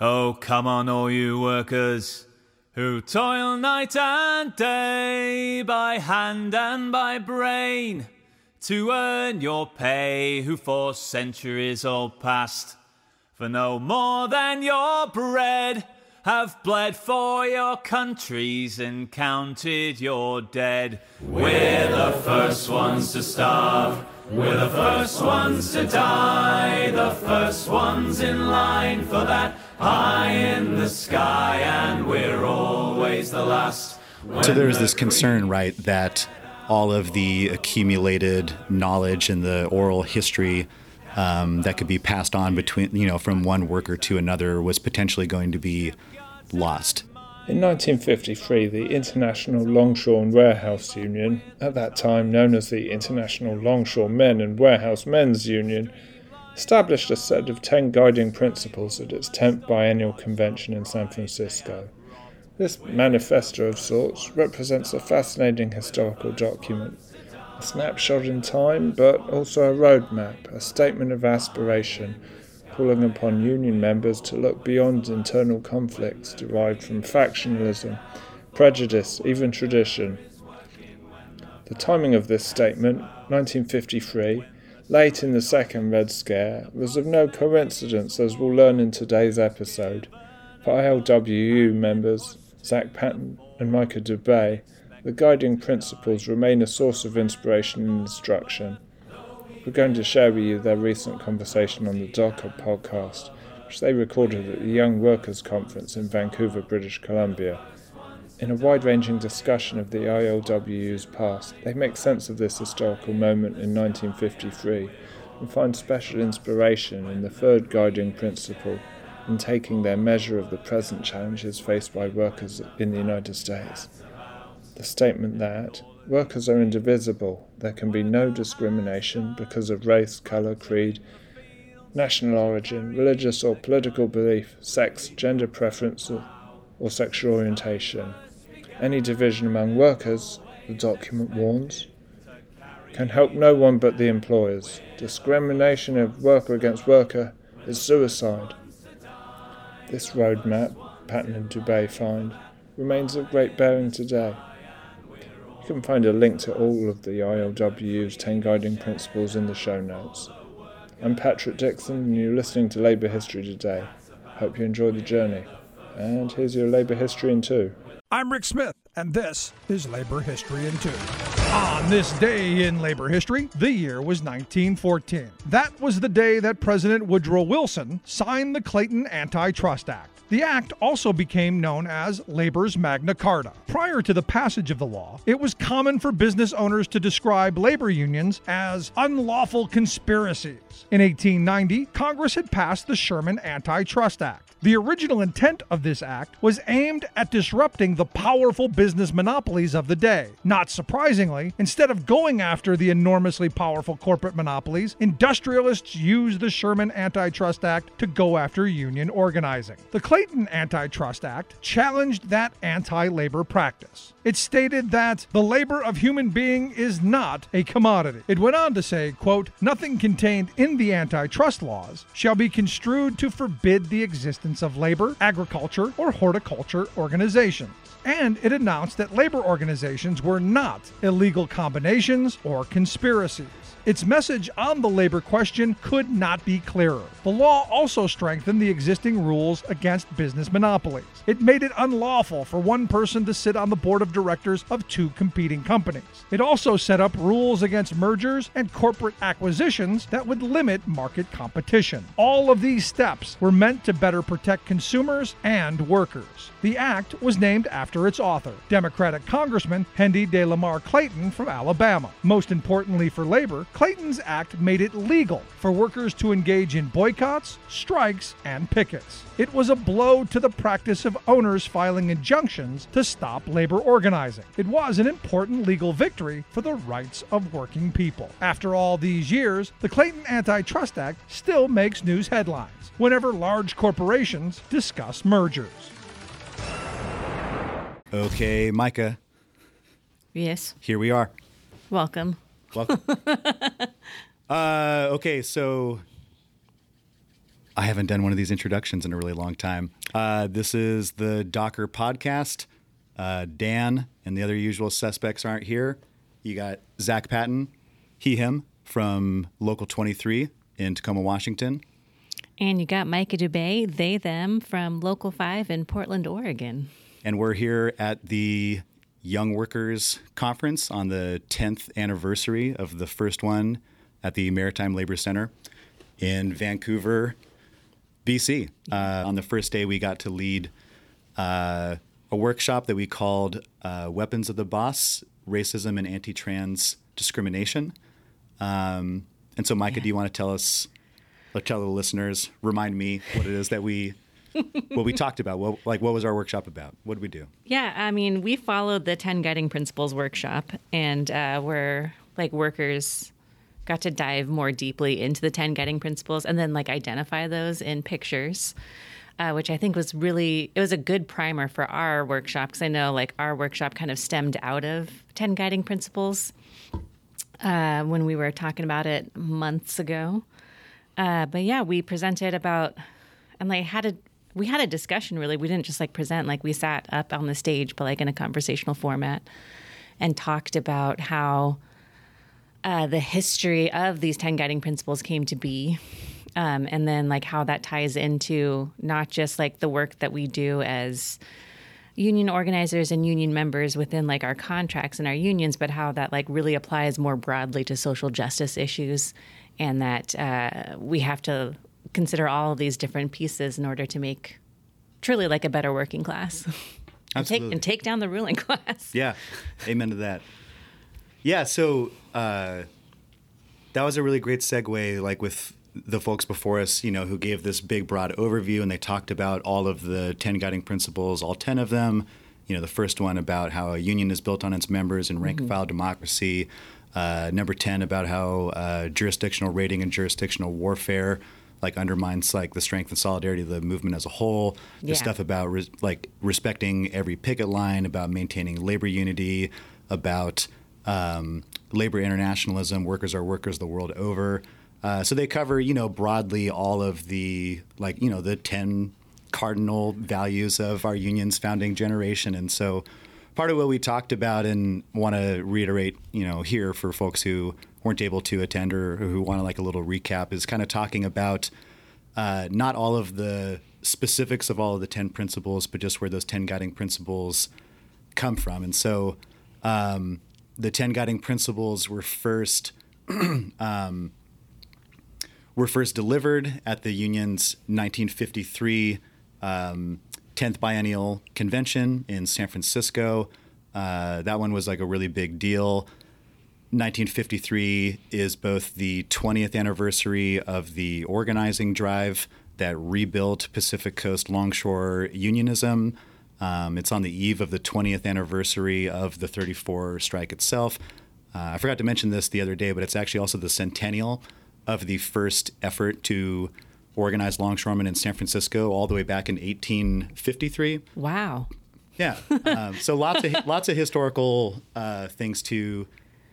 Oh, come on, all you workers who toil night and day by hand and by brain to earn your pay, who for centuries old past, for no more than your bread, have bled for your countries and counted your dead. We're the first ones to starve. We're the first ones to die, the first ones in line for that high in the sky, and we're always the last. So there's this concern, right, that all of the accumulated knowledge and the oral history um, that could be passed on between, you know, from one worker to another was potentially going to be lost. In 1953, the International Longshore and Warehouse Union, at that time known as the International Longshore Men and Warehouse Men's Union, established a set of 10 guiding principles at its 10th biennial convention in San Francisco. This manifesto of sorts represents a fascinating historical document, a snapshot in time, but also a roadmap, a statement of aspiration calling upon union members to look beyond internal conflicts derived from factionalism, prejudice, even tradition. The timing of this statement, 1953, late in the second Red Scare, was of no coincidence, as we'll learn in today's episode. For ILWU members, Zack Pattin and Myka Dubay, the guiding principles remain a source of inspiration and instruction. We're going to share with you their recent conversation on the Docker podcast, which they recorded at the Young Workers Conference in Vancouver, British Columbia. In a wide ranging discussion of the ILWU's past, they make sense of this historical moment in 1953 and find special inspiration in the third guiding principle in taking their measure of the present challenges faced by workers in the United States. The statement that workers are indivisible, there can be no discrimination because of race, colour, creed, national origin, religious or political belief, sex, gender preference, or sexual orientation. Any division among workers, the document warns, can help no one but the employers. Discrimination of worker against worker is suicide. This roadmap, Pattin and Dubay find, remains of great bearing today. You can find a link to all of the ILWU's 10 guiding principles in the show notes. I'm Patrick Dixon, and you're listening to Labour History Today. Hope you enjoy the journey. And here's your Labour History in Two. I'm Rick Smith, and this is Labor History in Two. On this day in labor history, the year was 1914. That was the day that President Woodrow Wilson signed the Clayton Antitrust Act. The act also became known as Labor's Magna Carta. Prior to the passage of the law, it was common for business owners to describe labor unions as unlawful conspiracies. In 1890, Congress had passed the Sherman Antitrust Act. The original intent of this act was aimed at disrupting the powerful business monopolies of the day. Not surprisingly, instead of going after the enormously powerful corporate monopolies, industrialists used the Sherman Antitrust Act to go after union organizing. The Clayton Antitrust Act challenged that anti labor practice. It stated that the labor of human being is not a commodity. It went on to say, quote, nothing contained in the antitrust laws shall be construed to forbid the existence of labor, agriculture, or horticulture organizations. And it announced that labor organizations were not illegal combinations or conspiracies. Its message on the labor question could not be clearer. The law also strengthened the existing rules against business monopolies. It made it unlawful for one person to sit on the board of directors of two competing companies. It also set up rules against mergers and corporate acquisitions that would limit market competition. All of these steps were meant to better protect consumers and workers. The act was named after its author, Democratic Congressman Henry de Lamar Clayton from Alabama. Most importantly for labor, Clayton's act made it legal for workers to engage in boycotts, strikes, and pickets. It was a blow to the practice of owners filing injunctions to stop labor organizing. It was an important legal victory for the rights of working people. After all these years, the Clayton Antitrust Act still makes news headlines whenever large corporations discuss mergers. Okay, Myka, Yes. here we are. Welcome. Welcome. uh, okay, so I haven't done one of these introductions in a really long time. Uh, this is the Docker podcast. Uh, Dan and the other usual suspects aren't here. You got Zack Pattin, he, him from Local 23 in Tacoma, Washington. And you got Myka Dubay, they, them from Local 5 in Portland, Oregon. And we're here at the Young Workers Conference on the 10th anniversary of the first one at the Maritime Labor Center in Vancouver, BC. Uh, on the first day, we got to lead uh, a workshop that we called uh, Weapons of the Boss Racism and Anti Trans Discrimination. Um, and so, Myka, Yeah. do you want to tell us, or tell the listeners, remind me what it is that we. What we talked about, what, like what was our workshop about? What did we do? Yeah, I mean, we followed the 10 Guiding Principles workshop, and uh, we're like workers got to dive more deeply into the 10 Guiding Principles and then like identify those in pictures. Uh, which I think was really it was a good primer for our workshop because I know like our workshop kind of stemmed out of ten guiding principles uh, when we were talking about it months ago. Uh, but yeah, we presented about and like had a we had a discussion really. We didn't just like present like we sat up on the stage, but like in a conversational format, and talked about how uh, the history of these ten guiding principles came to be. Um, and then like how that ties into not just like the work that we do as union organizers and union members within like our contracts and our unions, but how that like really applies more broadly to social justice issues, and that uh, we have to consider all of these different pieces in order to make truly like a better working class. and, take, and take down the ruling class. Yeah, amen to that. Yeah, so uh, that was a really great segue, like with the folks before us, you know, who gave this big, broad overview, and they talked about all of the ten guiding principles, all ten of them. You know, the first one about how a union is built on its members and rank and file democracy. Uh, number ten about how uh, jurisdictional raiding and jurisdictional warfare like undermines like the strength and solidarity of the movement as a whole. The Yeah. stuff about res- like respecting every picket line, about maintaining labor unity, about um, labor internationalism. Workers are workers the world over. Uh, so they cover, you know, broadly all of the like, you know, the ten cardinal values of our union's founding generation. And so part of what we talked about and want to reiterate, you know, here for folks who weren't able to attend or who want to like a little recap is kind of talking about uh, not all of the specifics of all of the 10 principles, but just where those 10 guiding principles come from. And so um, the 10 guiding principles were first um, were first delivered at the union's 1953 um, 10th biennial convention in San Francisco. Uh, that one was like a really big deal. 1953 is both the 20th anniversary of the organizing drive that rebuilt Pacific Coast longshore unionism. Um, it's on the eve of the 20th anniversary of the 34 strike itself. Uh, I forgot to mention this the other day, but it's actually also the centennial of the first effort to organize longshoremen in San Francisco all the way back in 1853. Wow. Yeah. Um, so lots of lots of historical uh, things to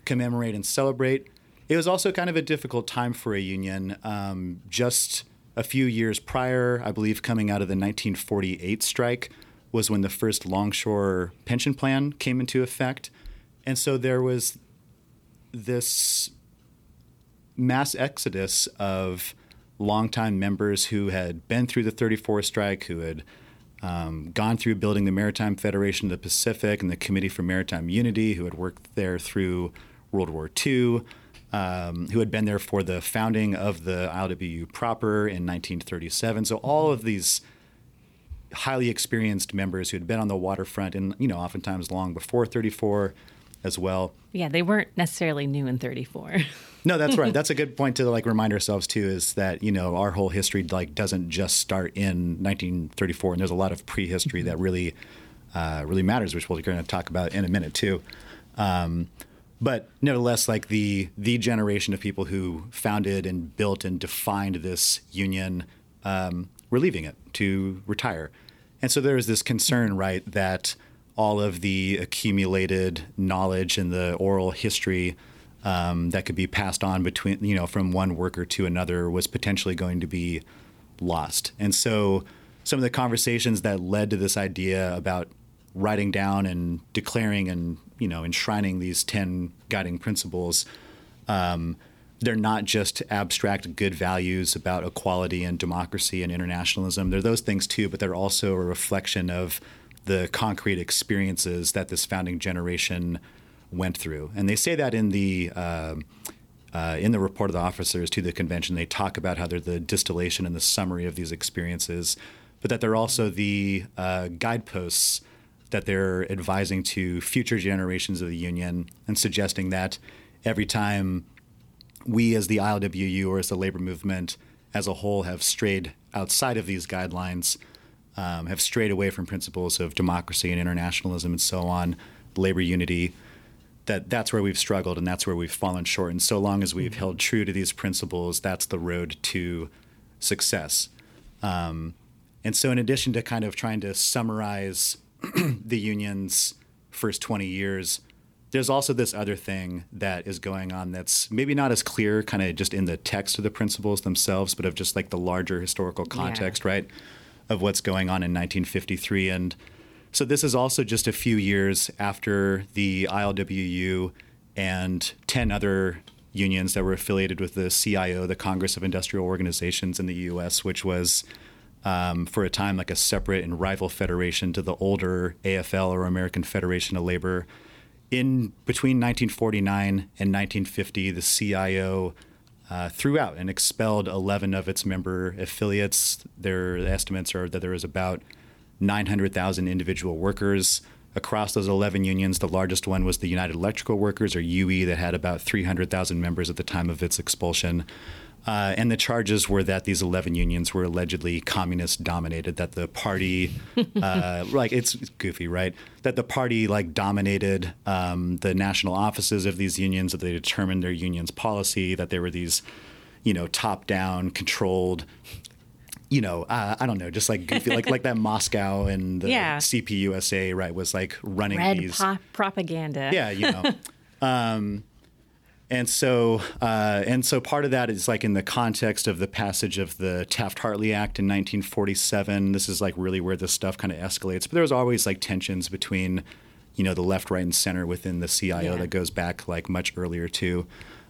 commemorate and celebrate. It was also kind of a difficult time for a union. Um, just a few years prior, I believe, coming out of the 1948 strike, was when the first longshore pension plan came into effect, and so there was this mass exodus of longtime members who had been through the 34 strike, who had um, gone through building the Maritime Federation of the Pacific and the Committee for Maritime Unity, who had worked there through World War II, um, who had been there for the founding of the ILWU proper in 1937. So all of these highly experienced members who had been on the waterfront and, you know, oftentimes long before 34 as well. Yeah, they weren't necessarily new in 34. No, that's right. That's a good point to like remind ourselves too. Is that you know our whole history like doesn't just start in 1934, and there's a lot of prehistory that really, uh, really matters, which we're going to talk about in a minute too. Um, but nevertheless, like the the generation of people who founded and built and defined this union, um, were leaving it to retire, and so there is this concern, right, that all of the accumulated knowledge and the oral history um, that could be passed on between, you know, from one worker to another was potentially going to be lost. And so some of the conversations that led to this idea about writing down and declaring and you know enshrining these 10 guiding principles um, they're not just abstract good values about equality and democracy and internationalism. They're those things too but they're also a reflection of the concrete experiences that this founding generation went through. And they say that in the uh, uh, in the report of the officers to the convention. They talk about how they're the distillation and the summary of these experiences but that they're also the uh, guideposts that they're advising to future generations of the union and suggesting that every time we, as the ILWU or as the labor movement as a whole, have strayed outside of these guidelines, um, have strayed away from principles of democracy and internationalism and so on, labor unity, that that's where we've struggled and that's where we've fallen short. And so long as we've mm-hmm. held true to these principles, that's the road to success. Um, and so, in addition to kind of trying to summarize the union's first 20 years, there's also this other thing that is going on that's maybe not as clear, kind of just in the text of the principles themselves, but of just like the larger historical context, yeah. right, of what's going on in 1953. And so this is also just a few years after the ILWU and 10 other unions that were affiliated with the CIO, the Congress of Industrial Organizations in the US, which was um, for a time like a separate and rival federation to the older AFL or American Federation of Labor. In between 1949 and 1950, the CIO uh, threw out and expelled 11 of its member affiliates. Their estimates are that there was about 900,000 individual workers across those 11 unions. The largest one was the United Electrical Workers, or UE, that had about 300,000 members at the time of its expulsion. Uh, and the charges were that these 11 unions were allegedly communist dominated, that the party, uh, like, it's, goofy, right? That the party, like, dominated um, the national offices of these unions, that they determined their union's policy, that there were these, you know, top down controlled you know, uh, I don't know, just like goofy, like like that Moscow and the yeah. CPUSA, right, was like running Red these po- propaganda. Yeah, you know. um, and so, uh, and so, part of that is like in the context of the passage of the Taft-Hartley Act in 1947. This is like really where this stuff kind of escalates. But there was always like tensions between, you know, the left, right, and center within the CIO yeah. that goes back like much earlier too.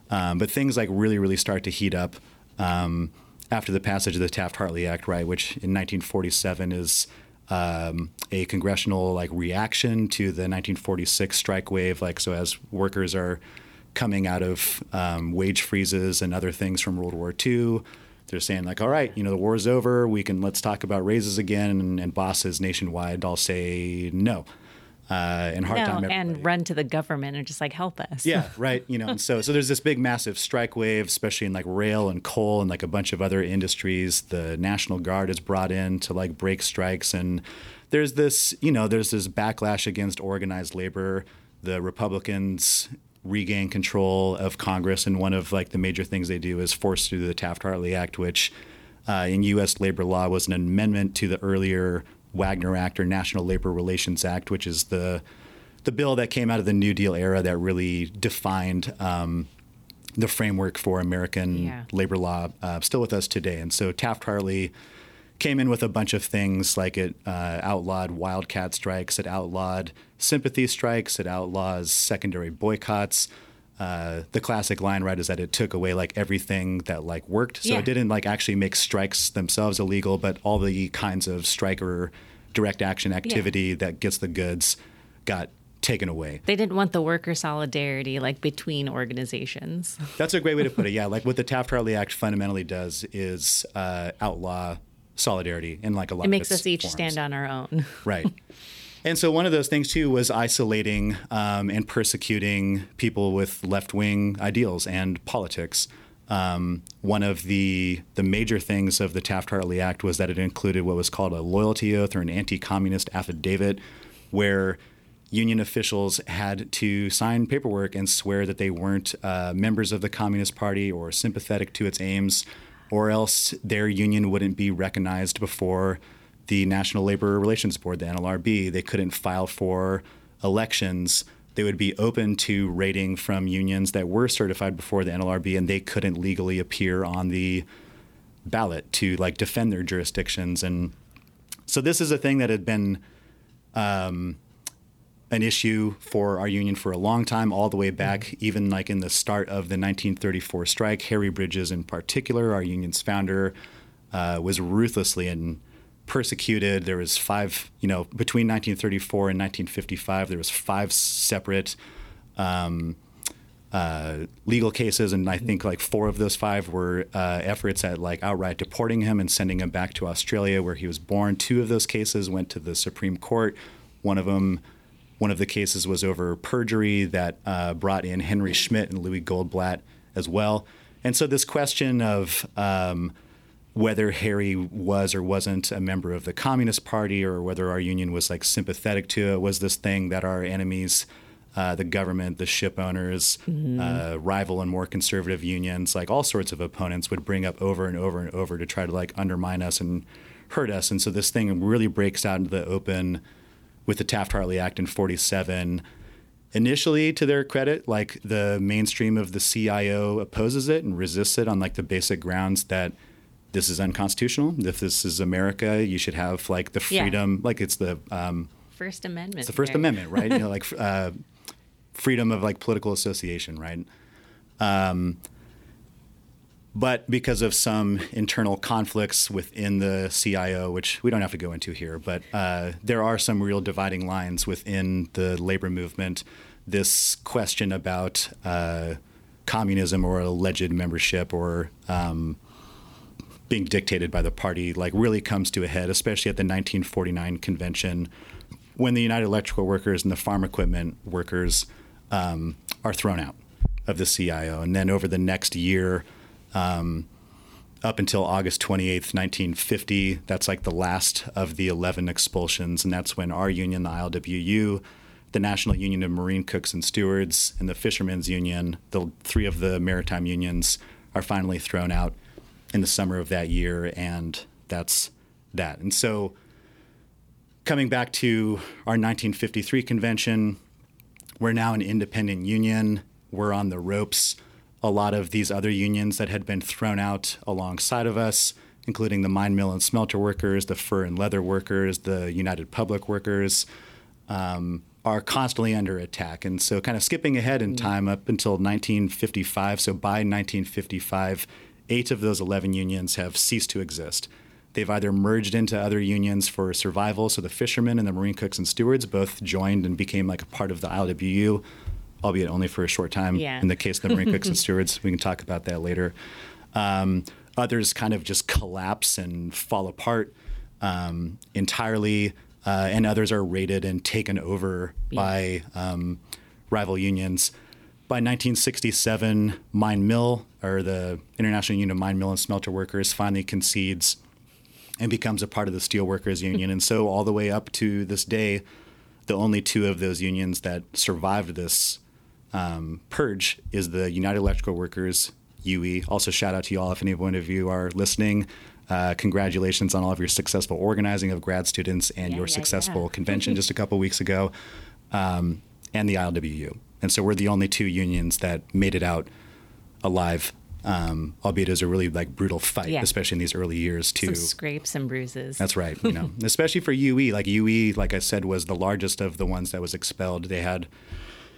Um, but things like really, really start to heat up um, after the passage of the Taft-Hartley Act, right? Which in 1947 is um, a congressional like reaction to the 1946 strike wave. Like so, as workers are coming out of um, wage freezes and other things from World War II. They're saying like, all right, you know, the war is over. We can let's talk about raises again. And, and bosses nationwide all say no. Uh, and hard no, time and run to the government and just like help us. Yeah, right. You know, and so so there's this big massive strike wave, especially in like rail and coal and like a bunch of other industries. The National Guard is brought in to like break strikes, and there's this you know there's this backlash against organized labor. The Republicans regain control of Congress, and one of like the major things they do is force through the Taft-Hartley Act, which uh, in U.S. labor law was an amendment to the earlier Wagner Act or National Labor Relations Act, which is the the bill that came out of the New Deal era that really defined um, the framework for American yeah. labor law, uh, still with us today. And so Taft-Hartley came in with a bunch of things like it uh, outlawed wildcat strikes, it outlawed sympathy strikes, it outlaws secondary boycotts. Uh, the classic line, right, is that it took away like everything that like worked. So yeah. it didn't like actually make strikes themselves illegal, but all the kinds of striker direct action activity yeah. that gets the goods got taken away. They didn't want the worker solidarity like between organizations. That's a great way to put it. Yeah, like what the Taft-Hartley Act fundamentally does is uh, outlaw solidarity in like a lot. Of ways. It makes us each forms. stand on our own. right. And so one of those things too was isolating um, and persecuting people with left-wing ideals and politics. Um, one of the the major things of the Taft-Hartley Act was that it included what was called a loyalty oath or an anti-communist affidavit, where union officials had to sign paperwork and swear that they weren't uh, members of the Communist Party or sympathetic to its aims or else their union wouldn't be recognized before the National Labor Relations Board, the NLRB. They couldn't file for elections. They would be open to raiding from unions that were certified before the NLRB, and they couldn't legally appear on the ballot to like defend their jurisdictions. And so this is a thing that had been um, an issue for our union for a long time, all the way back, mm-hmm. even like in the start of the 1934 strike. Harry Bridges, in particular, our union's founder, uh, was ruthlessly and persecuted. There was five, you know, between 1934 and 1955, there was five separate um, uh, legal cases, and I think like four of those five were uh, efforts at like outright deporting him and sending him back to Australia, where he was born. Two of those cases went to the Supreme Court. One of them, one of the cases was over perjury that uh, brought in Henry Schmidt and Louis Goldblatt as well. And so this question of um, whether Harry was or wasn't a member of the Communist Party or whether our union was like sympathetic to it was this thing that our enemies, uh, the government, the ship owners, mm-hmm. uh, rival and more conservative unions, like all sorts of opponents would bring up over and over and over to try to like undermine us and hurt us. And so this thing really breaks out into the open with the Taft Hartley Act in 47 initially to their credit like the mainstream of the cio opposes it and resists it on like the basic grounds that this is unconstitutional. If this is America, you should have like the freedom, yeah. like it's the um, First Amendment. It's the First Amendment, right? you know, like uh, freedom of like political association, right? Um, but because of some internal conflicts within the CIO, which we don't have to go into here, but uh, there are some real dividing lines within the labor movement. This question about uh, communism or alleged membership or um, being dictated by the party like really comes to a head, especially at the 1949 convention when the United Electrical Workers and the farm equipment workers um, are thrown out of the CIO. And then over the next year, um, up until August 28th, 1950, that's like the last of the 11 expulsions. And that's when our union, the ILWU, the National Union of Marine Cooks and Stewards, and the Fishermen's Union, the three of the maritime unions, are finally thrown out in the summer of that year, and that's that. And so, coming back to our 1953 convention, we're now an independent union. We're on the ropes. A lot of these other unions that had been thrown out alongside of us, including the mine mill and smelter workers, the fur and leather workers, the United Public workers, um, are constantly under attack. And so, kind of skipping ahead in mm. time up until 1955. So, by 1955, eight of those 11 unions have ceased to exist. They've either merged into other unions for survival, so the fishermen and the marine cooks and stewards both joined and became like a part of the ILWU, albeit only for a short time. Yeah. In the case of the marine cooks and stewards, we can talk about that later. Um, others kind of just collapse and fall apart um, entirely, uh, and others are raided and taken over yeah. by um, rival unions by 1967, Mine Mill, or the International Union of Mine Mill and Smelter Workers, finally concedes and becomes a part of the Steelworkers Union. and so, all the way up to this day, the only two of those unions that survived this um, purge is the United Electrical Workers, UE. Also, shout out to you all if any one of you are listening. Uh, congratulations on all of your successful organizing of grad students and yeah, your yeah, successful yeah. convention just a couple weeks ago, um, and the ILWU. And so we're the only two unions that made it out alive, um, albeit it was a really like brutal fight, especially in these early years too. Some scrapes and bruises. That's right. You know, especially for UE. Like UE, like I said, was the largest of the ones that was expelled. They had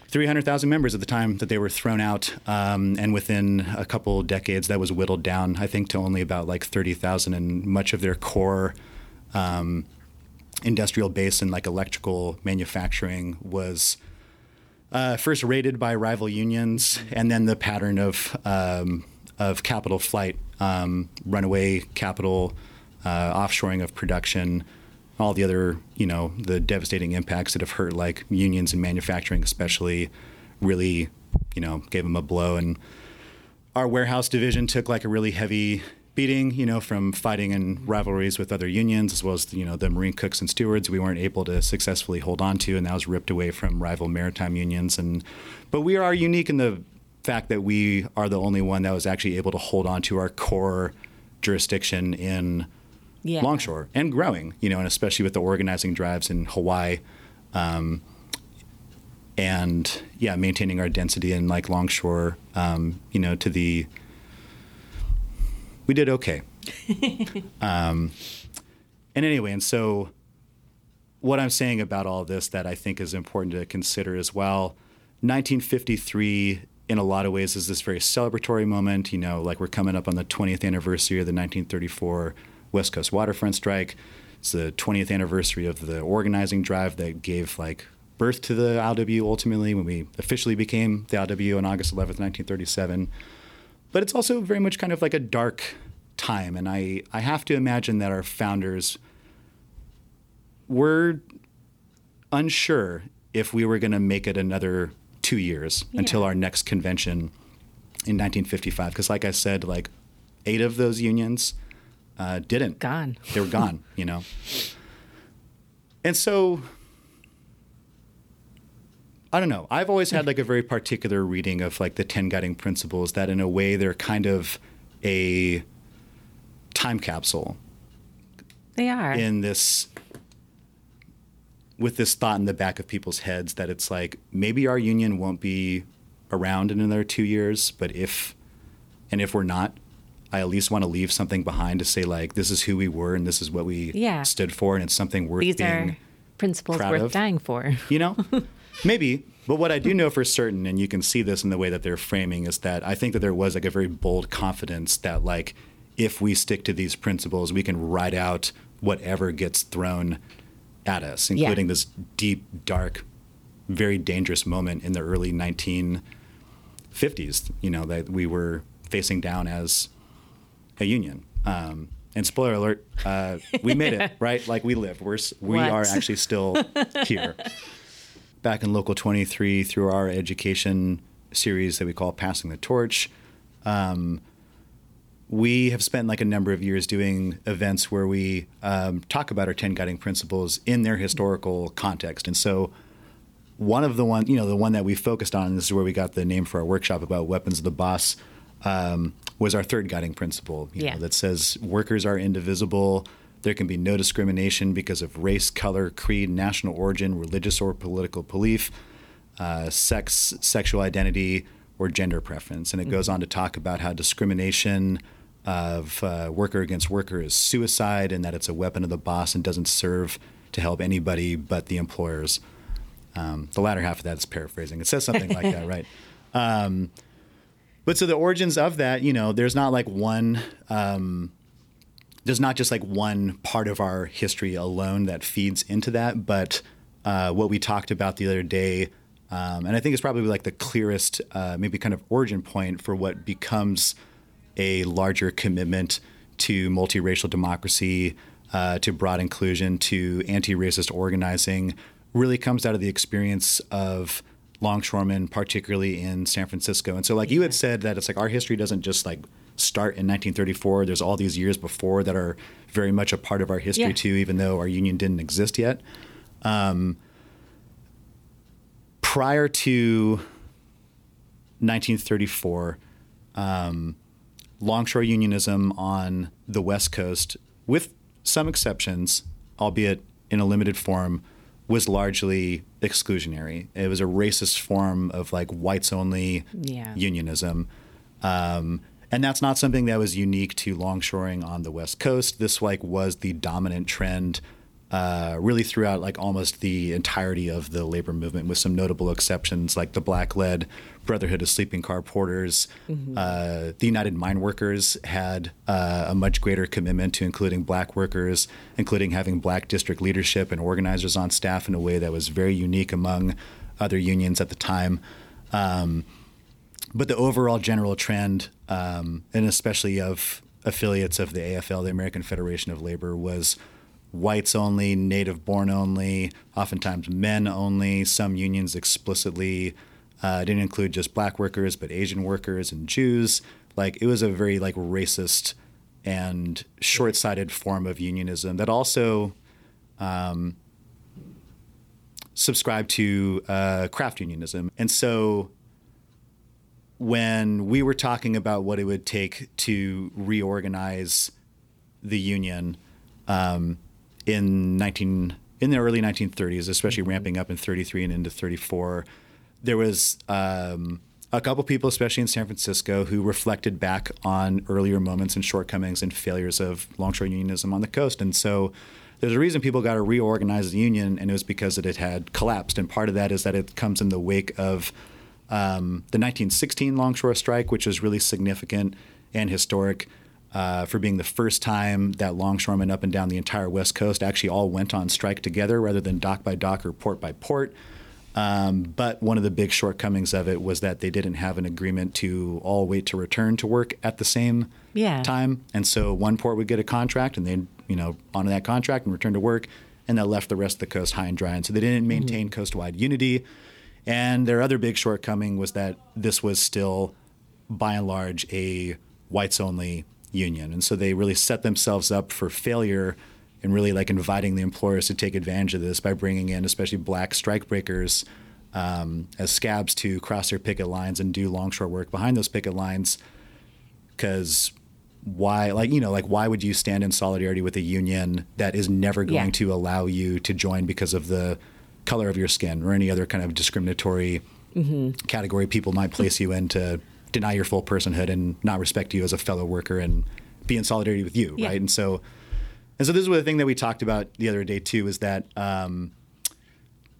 300,000 members at the time that they were thrown out. Um, and within a couple decades, that was whittled down, I think, to only about like 30,000. And much of their core um, industrial base and like electrical manufacturing was uh, first raided by rival unions, and then the pattern of um, of capital flight, um, runaway capital, uh, offshoring of production, all the other you know the devastating impacts that have hurt like unions and manufacturing, especially, really you know gave them a blow. And our warehouse division took like a really heavy beating, you know, from fighting and rivalries with other unions, as well as you know the Marine cooks and stewards. We weren't able to successfully hold on to, and that was ripped away from rival maritime unions. And but we are unique in the fact that we are the only one that was actually able to hold on to our core jurisdiction in yeah. longshore and growing, you know, and especially with the organizing drives in Hawaii. Um, and yeah, maintaining our density in like longshore, um, you know, to the we did okay. um, and anyway, and so what I'm saying about all this that I think is important to consider as well 1953 in a lot of ways is this very celebratory moment. You know, like we're coming up on the 20th anniversary of the 1934 West Coast waterfront strike. It's the 20th anniversary of the organizing drive that gave like birth to the ILWU ultimately when we officially became the ILWU on August 11th, 1937. But it's also very much kind of like a dark time. And I, I have to imagine that our founders were unsure if we were going to make it another two years yeah. until our next convention in 1955. Because, like I said, like eight of those unions uh, didn't. Gone. They were gone, you know. And so, I don't know. I've always had like a very particular reading of like the 10 guiding principles that, in a way, they're kind of a time capsule. They are. In this with this thought in the back of people's heads that it's like maybe our union won't be around in another two years, but if and if we're not, I at least want to leave something behind to say like this is who we were and this is what we yeah. stood for, and it's something worth These being are principles worth of. dying for. You know, maybe. But what I do know for certain, and you can see this in the way that they're framing, is that I think that there was like a very bold confidence that like if we stick to these principles, we can ride out whatever gets thrown at us, including yeah. this deep, dark, very dangerous moment in the early 1950s, you know, that we were facing down as a union. Um, and spoiler alert, uh, we made it, right? Like we live. We're, we what? are actually still here. Back in Local 23 through our education series that we call Passing the Torch, um, we have spent like a number of years doing events where we um, talk about our 10 guiding principles in their historical context. And so one of the one, you know, the one that we focused on, and this is where we got the name for our workshop about weapons of the boss, um, was our third guiding principle, you yeah. know, that says workers are indivisible. There can be no discrimination because of race, color, creed, national origin, religious or political belief, uh, sex, sexual identity, or gender preference. And it mm-hmm. goes on to talk about how discrimination, of uh, worker against worker is suicide and that it's a weapon of the boss and doesn't serve to help anybody but the employers. Um, the latter half of that is paraphrasing. It says something like that, right? Um, but so the origins of that, you know, there's not like one. Um, there's not just like one part of our history alone that feeds into that, but uh, what we talked about the other day, um, and I think it's probably like the clearest, uh, maybe kind of origin point for what becomes a larger commitment to multiracial democracy, uh, to broad inclusion, to anti-racist organizing, really comes out of the experience of longshoremen, particularly in San Francisco. And so, like you had said, that it's like our history doesn't just like start in 1934. There's all these years before that are very much a part of our history yeah. too, even though our union didn't exist yet. Um, prior to 1934. Um, longshore unionism on the West Coast, with some exceptions, albeit in a limited form, was largely exclusionary. It was a racist form of like whites only yeah. unionism. Um, and that's not something that was unique to longshoring on the West Coast. This like was the dominant trend uh, really throughout like almost the entirety of the labor movement, with some notable exceptions like the black-led Brotherhood of Sleeping Car Porters. Mm-hmm. Uh, the United Mine Workers had uh, a much greater commitment to including black workers, including having black district leadership and organizers on staff in a way that was very unique among other unions at the time. Um, but the overall general trend, um, and especially of affiliates of the AFL, the American Federation of Labor, was whites only, native born only, oftentimes men only. Some unions explicitly uh, didn't include just black workers, but Asian workers and Jews. Like it was a very like racist and short-sighted form of unionism that also um, subscribed to uh, craft unionism. And so when we were talking about what it would take to reorganize the union, um, in 19 in the early 1930s, especially mm-hmm. ramping up in 33 and into 34, there was um, a couple people, especially in San Francisco, who reflected back on earlier moments and shortcomings and failures of longshore unionism on the coast. And so there's a reason people got to reorganize the union, and it was because that it had collapsed. And part of that is that it comes in the wake of um, the 1916 longshore strike, which was really significant and historic. Uh, for being the first time that longshoremen up and down the entire West Coast actually all went on strike together rather than dock by dock or port by port. Um, but one of the big shortcomings of it was that they didn't have an agreement to all wait to return to work at the same Yeah. time. And so one port would get a contract and they'd, you know, honor that contract and return to work. And that left the rest of the coast high and dry. And so they didn't maintain coast-wide unity. And their other big shortcoming was that this was still, by and large, a whites-only union. And so they really set themselves up for failure and really like inviting the employers to take advantage of this by bringing in especially black strikebreakers um, as scabs to cross their picket lines and do longshore work behind those picket lines because why like you know like why would you stand in solidarity with a union that is never going Yeah. to allow you to join because of the color of your skin or any other kind of discriminatory category people might place you in to deny your full personhood and not respect you as a fellow worker and be in solidarity with you Yeah. right? And so and so this is the thing that we talked about the other day too is that um,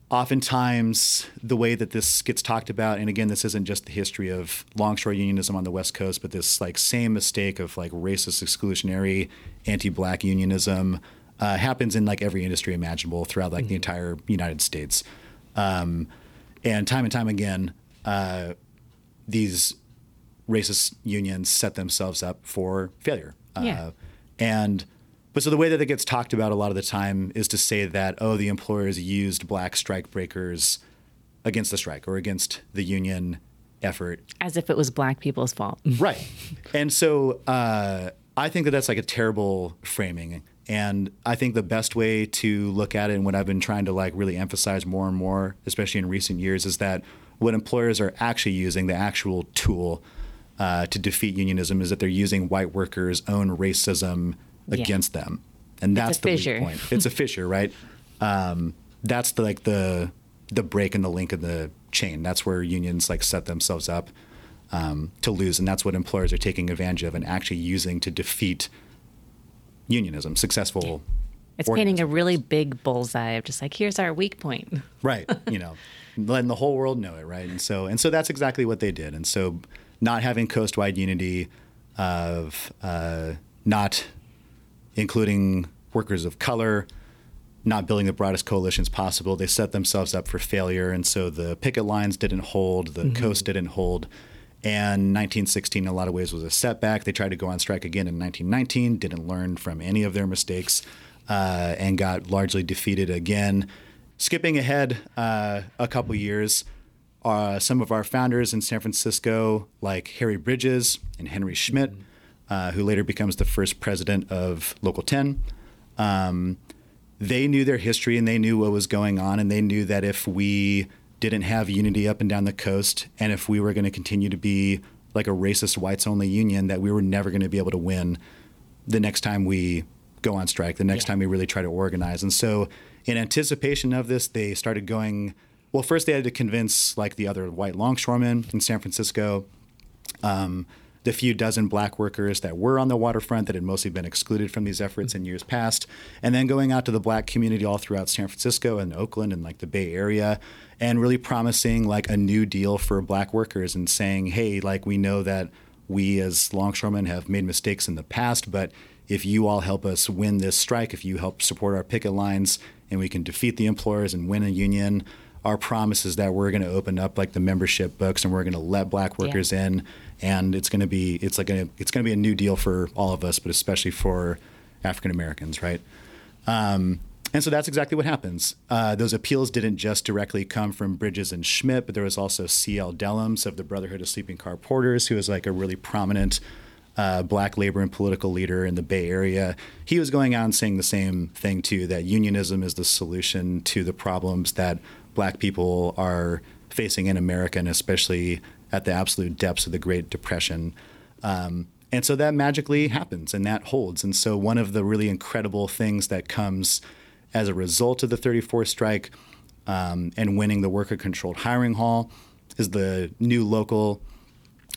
oftentimes the way that this gets talked about and again this isn't just the history of longshore unionism on the west coast but this like same mistake of like racist exclusionary anti-black unionism uh, happens in like every industry imaginable throughout like the entire united states. Um, and time and time again uh, these racist unions set themselves up for failure Yeah. uh, and but so the way that it gets talked about a lot of the time is to say that oh the employers used black strike breakers against the strike or against the union effort As if it was black people's fault. right and so uh, i think that that's like a terrible framing and i think the best way to look at it and what i've been trying to like really emphasize more and more especially in recent years is that what employers are actually using the actual tool uh, to defeat unionism is that they're using white workers own racism Yeah. against them and that's the weak point it's a fissure right um, that's the like the the break in the link in the chain that's where unions like set themselves up um, to lose, and that's what employers are taking advantage of and actually using to defeat unionism. Successful, It's painting a really big bullseye of just like, here's our weak point. right. You know, letting the whole world know it, right? And so, and so that's exactly what they did. And so, not having coast-wide unity of uh, not including workers of color, not building the broadest coalitions possible. They set themselves up for failure, and so the picket lines didn't hold, the coast didn't hold. And 1916, in a lot of ways, was a setback. They tried to go on strike again in 1919, didn't learn from any of their mistakes, uh, and got largely defeated again. Skipping ahead uh, a couple years, uh, some of our founders in San Francisco, like Harry Bridges and Henry Schmidt, uh, who later becomes the first president of Local 10, um, they knew their history and they knew what was going on, and they knew that if we didn't have unity up and down the coast, and if we were going to continue to be like a racist whites only union, that we were never going to be able to win the next time we go on strike, the next time we really try to organize. And so, in anticipation of this, they started going. Well, first they had to convince like the other white longshoremen in San Francisco, um, the few dozen black workers that were on the waterfront that had mostly been excluded from these efforts in years past, and then going out to the black community all throughout San Francisco and Oakland and like the Bay Area, and really promising like a new deal for black workers and saying, hey, like we know that we as longshoremen have made mistakes in the past, but if you all help us win this strike, if you help support our picket lines, and we can defeat the employers and win a union, our promise is that we're going to open up like the membership books and we're going to let black workers in, and it's going to be it's like a, it's going to be a new deal for all of us, but especially for African Americans, right? Um, and so that's exactly what happens. Uh, those appeals didn't just directly come from Bridges and Schmidt, but there was also C.L. Dellums of the Brotherhood of Sleeping Car Porters, who was like a really prominent uh, black labor and political leader in the Bay Area. He was going out and saying the same thing too that unionism is the solution to the problems that black people are facing in America, and especially at the absolute depths of the Great Depression. Um, and so that magically happens and that holds. And so one of the really incredible things that comes as a result of the 34 strike um, and winning the worker controlled hiring hall is the new local,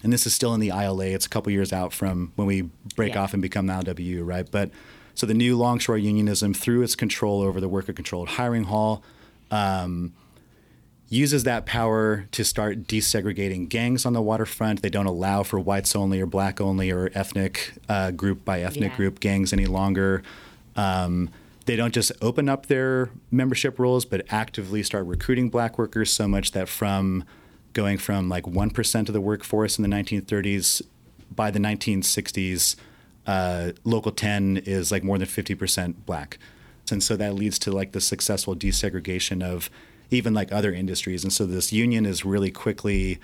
and this is still in the ILA. It's a couple years out from when we break Yeah. off and become the LWU, right? But so the new Longshore Unionism, through its control over the worker-controlled hiring hall, um, uses that power to start desegregating gangs on the waterfront. They don't allow for whites only or black only or ethnic uh, group by ethnic Yeah. group gangs any longer. Um, they don't just open up their membership rolls, but actively start recruiting black workers so much that from going from like 1% of the workforce in the 1930s, by the 1960s, uh, Local 10 is like more than 50% black. And so that leads to like the successful desegregation of even like other industries. And so this union is really quickly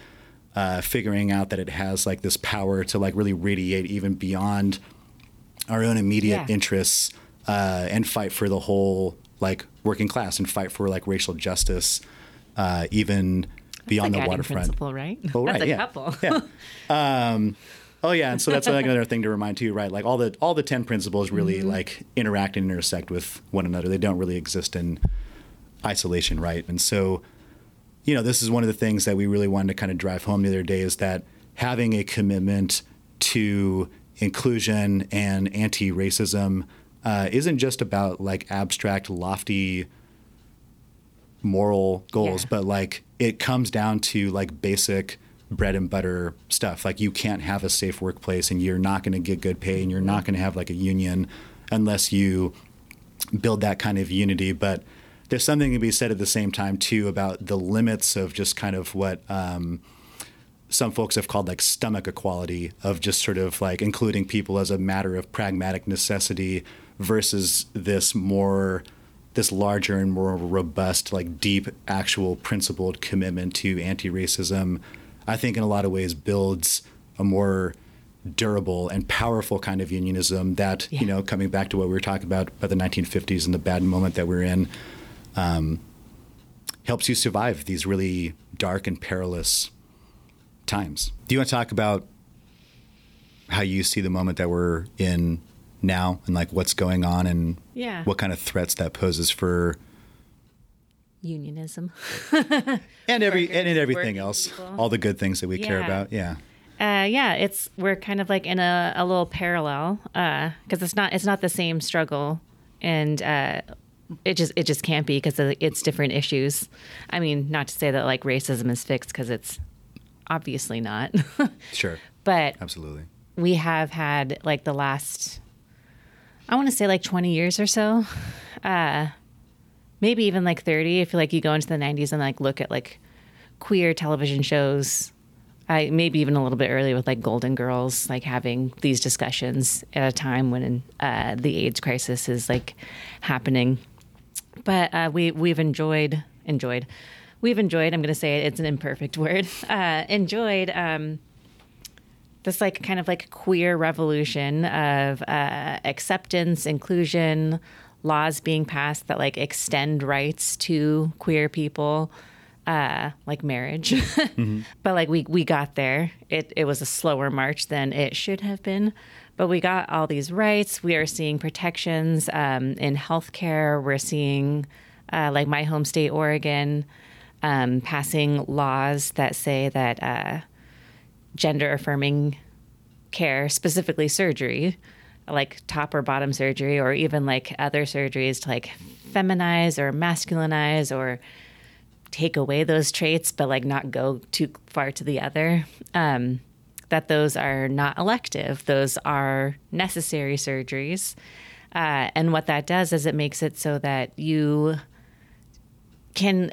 uh, figuring out that it has like this power to like really radiate even beyond our own immediate Yeah. interests uh, and fight for the whole like working class and fight for like racial justice, uh, even beyond the waterfront. principle, right? Oh, That's right, a yeah. couple. Yeah. Um, oh yeah, and so that's like another thing to remind too, right? Like all the all the ten principles really Mm-hmm. like interact and intersect with one another. They don't really exist in isolation, right? And so, you know, this is one of the things that we really wanted to kind of drive home the other day is that having a commitment to inclusion and anti-racism uh, isn't just about like abstract, lofty moral goals, Yeah. but like it comes down to like basic bread and butter stuff. Like you can't have a safe workplace and you're not going to get good pay and you're not going to have like a union unless you build that kind of unity. But there's something to be said at the same time too about the limits of just kind of what um, some folks have called like stomach equality of just sort of like including people as a matter of pragmatic necessity versus this more this larger and more robust like deep actual principled commitment to anti-racism i think in a lot of ways builds a more durable and powerful kind of unionism that you know coming back to what we were talking about about the 1950s and the bad moment that we're in um, helps you survive these really dark and perilous times. Do you want to talk about how you see the moment that we're in now and like what's going on and Yeah. what kind of threats that poses for Unionism. and every and in everything else, people. all the good things that we care about. Yeah. Uh, yeah, it's we're kind of like in a, a little parallel because it's not it's not the same struggle, and uh, it just it just can't be because it's different issues. I mean, not to say that like racism is fixed because it's obviously not, Sure. but Absolutely. we have had like the last I want to say like 20 years or so. Uh maybe even like 30 if like you go into the 90s and like look at like queer television shows. I maybe even a little bit earlier with like Golden Girls like having these discussions at a time when uh the AIDS crisis is like happening. But uh we we've enjoyed enjoyed We've enjoyed, I'm going to say it, it's an imperfect word, uh, enjoyed um, this like kind of like queer revolution of uh, acceptance, inclusion, laws being passed that like extend rights to queer people, uh, like marriage. But like we we got there. It it was a slower march than it should have been, but we got all these rights. We are seeing protections um, in healthcare. We're seeing uh, like my home state, Oregon. Um, passing laws that say that uh, gender affirming care, specifically surgery, like top or bottom surgery, or even like other surgeries to like feminize or masculinize or take away those traits, but like not go too far to the other. Um, that those are not elective, those are necessary surgeries. Uh, and what that does is it makes it so that you can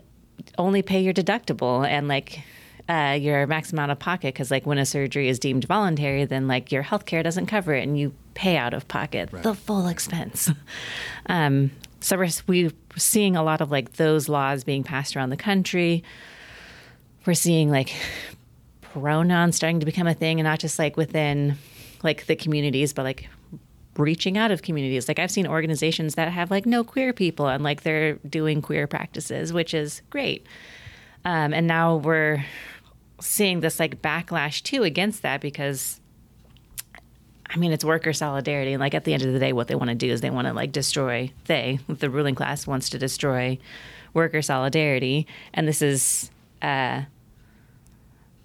only pay your deductible and like uh, your maximum out of pocket because like when a surgery is deemed voluntary then like your health care doesn't cover it and you pay out of pocket the full expense. Um, so we're, we're seeing a lot of like those laws being passed around the country. We're seeing like pronouns starting to become a thing and not just like within like the communities but like reaching out of communities. Like I've seen organizations that have like no queer people and like they're doing queer practices, which is great. Um, and now we're seeing this like backlash too against that because I mean it's worker solidarity and like at the end of the day what they want to do is they want to like destroy they the ruling class wants to destroy worker solidarity and this is uh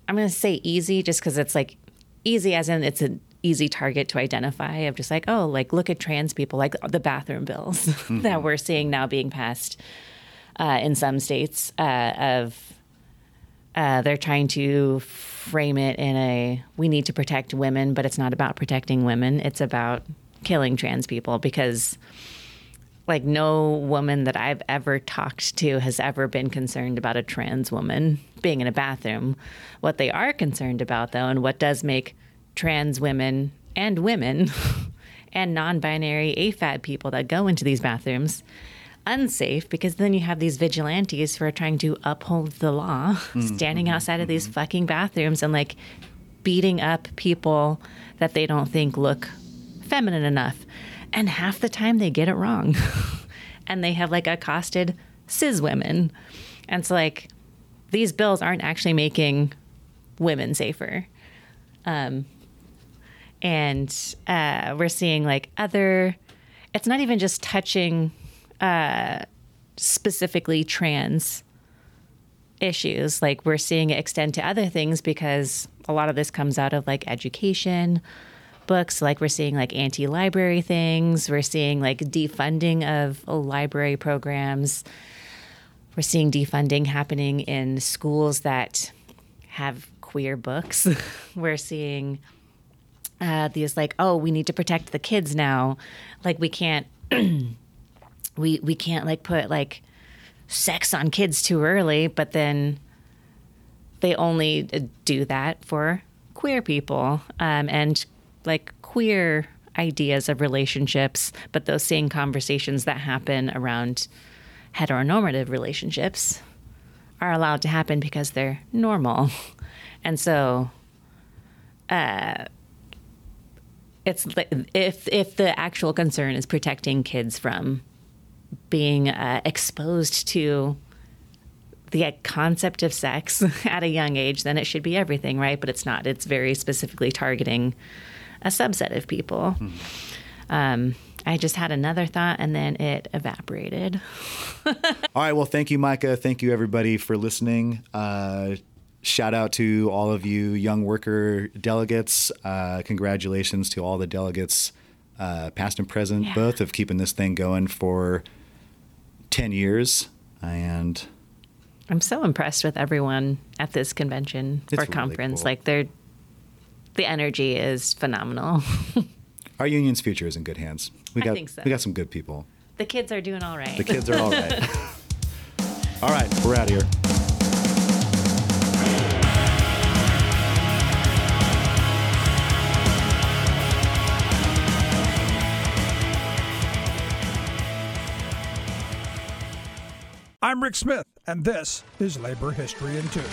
I'm going to say easy just because it's like easy as in it's an easy target to identify of just like, oh, like look at trans people, like the bathroom bills mm-hmm. that we're seeing now being passed uh, in some states uh, of uh, they're trying to frame it in a we need to protect women, but it's not about protecting women. It's about killing trans people because like no woman that I've ever talked to has ever been concerned about a trans woman being in a bathroom. What they are concerned about though and what does make trans women and women and non-binary AFAB people that go into these bathrooms unsafe because then you have these vigilantes who are trying to uphold the law mm-hmm. standing outside of these mm-hmm. fucking bathrooms and like beating up people that they don't think look feminine enough and half the time they get it wrong. and they have like accosted cis women. And it's like these bills aren't actually making women safer. Um, and uh, we're seeing like other, it's not even just touching uh, specifically trans issues. Like we're seeing it extend to other things because a lot of this comes out of like education, books. Like we're seeing like anti library things. We're seeing like defunding of library programs. We're seeing defunding happening in schools that have queer books. we're seeing uh, these like, oh, we need to protect the kids now. Like we can't, we we can't like put like sex on kids too early, but then they only do that for queer people um, and like queer ideas of relationships, but those same conversations that happen around heteronormative relationships are allowed to happen because they're normal. And so, uh, it's if if the actual concern is protecting kids from being uh, exposed to the concept of sex at a young age, then it should be everything, right? But it's not. It's very specifically targeting a subset of people. Hmm. Um, I just had another thought and then it evaporated. All right. Well, thank you, Micah. Thank you, everybody, for listening. Uh, shout out to all of you young worker delegates. Uh, congratulations to all the delegates, uh, past and present, yeah. both of keeping this thing going for 10 years. And I'm so impressed with everyone at this convention or conference. Cool. Like, they're the energy is phenomenal. Our union's future is in good hands. We got so. we got some good people. The kids are doing all right. The kids are all right. all right, we're out of here. I'm Rick Smith, and this is Labor History in Two.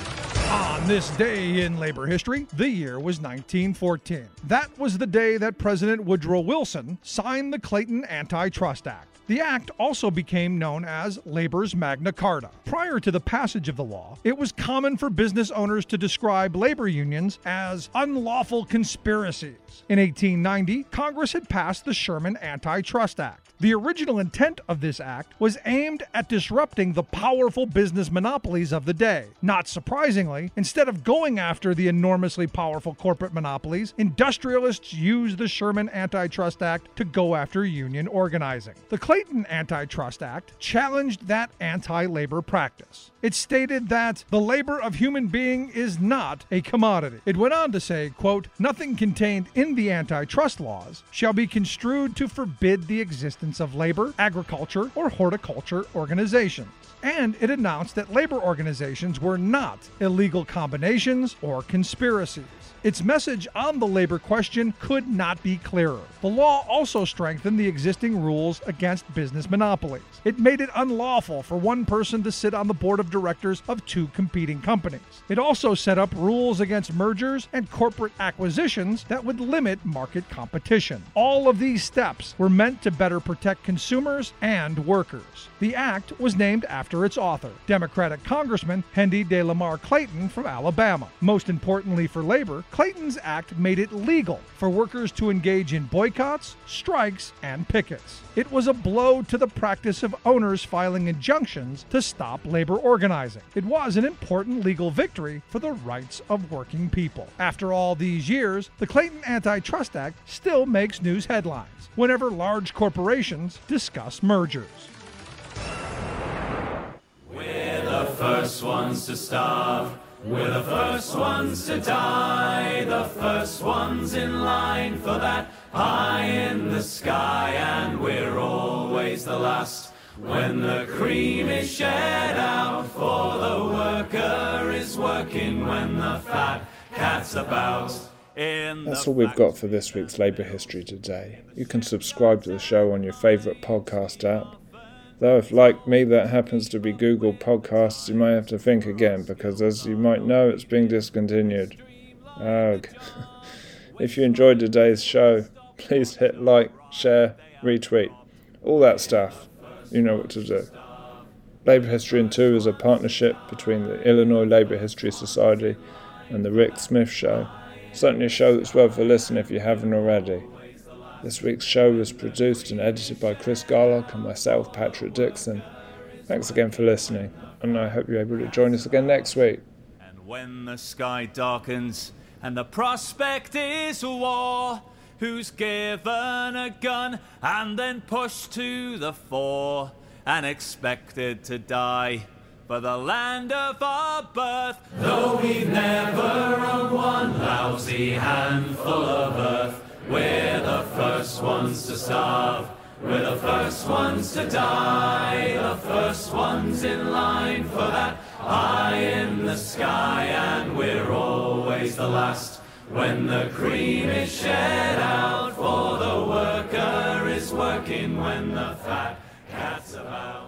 On this day in labor history, the year was 1914. That was the day that President Woodrow Wilson signed the Clayton Antitrust Act. The act also became known as Labor's Magna Carta. Prior to the passage of the law, it was common for business owners to describe labor unions as unlawful conspiracies. In 1890, Congress had passed the Sherman Antitrust Act. The original intent of this act was aimed at disrupting the powerful business monopolies of the day. Not surprisingly, instead of going after the enormously powerful corporate monopolies, industrialists used the Sherman Antitrust Act to go after union organizing. The Clayton Antitrust Act challenged that anti labor practice. It stated that the labor of human being is not a commodity. It went on to say, quote, nothing contained in the antitrust laws shall be construed to forbid the existence of labor, agriculture, or horticulture organizations and it announced that labor organizations were not illegal combinations or conspiracies. Its message on the labor question could not be clearer. The law also strengthened the existing rules against business monopolies. It made it unlawful for one person to sit on the board of directors of two competing companies. It also set up rules against mergers and corporate acquisitions that would limit market competition. All of these steps were meant to better protect consumers and workers. The act was named after its author, Democratic Congressman Hendy de Lamar Clayton from Alabama. Most importantly for labor, Clayton's act made it legal for workers to engage in boycotts, strikes, and pickets. It was a blow to the practice of owners filing injunctions to stop labor organizing. It was an important legal victory for the rights of working people. After all these years, the Clayton Antitrust Act still makes news headlines whenever large corporations discuss mergers. We're the first ones to starve. We're the first ones to die. The first ones in line for that high in the sky. And we're always the last when the cream is shed out. For the worker is working when the fat cat's about. That's all we've got for this week's Labour History Today. You can subscribe to the show on your favourite podcast app. Though, if like me that happens to be Google Podcasts, you might have to think again because, as you might know, it's being discontinued. Ugh. if you enjoyed today's show, please hit like, share, retweet, all that stuff. You know what to do. Labour History in Two is a partnership between the Illinois Labour History Society and the Rick Smith Show. Certainly a show that's worth a listen if you haven't already. This week's show was produced and edited by Chris Garlock and myself, Patrick Dixon. Thanks again for listening, and I hope you're able to join us again next week. And when the sky darkens and the prospect is war, who's given a gun and then pushed to the fore and expected to die? for the land of our birth. Though we've never owned one lousy handful of earth, we're the first ones to starve. We're the first ones to die, the first ones in line for that high in the sky, and we're always the last when the cream is shed out. For the worker is working when the fat cat's about.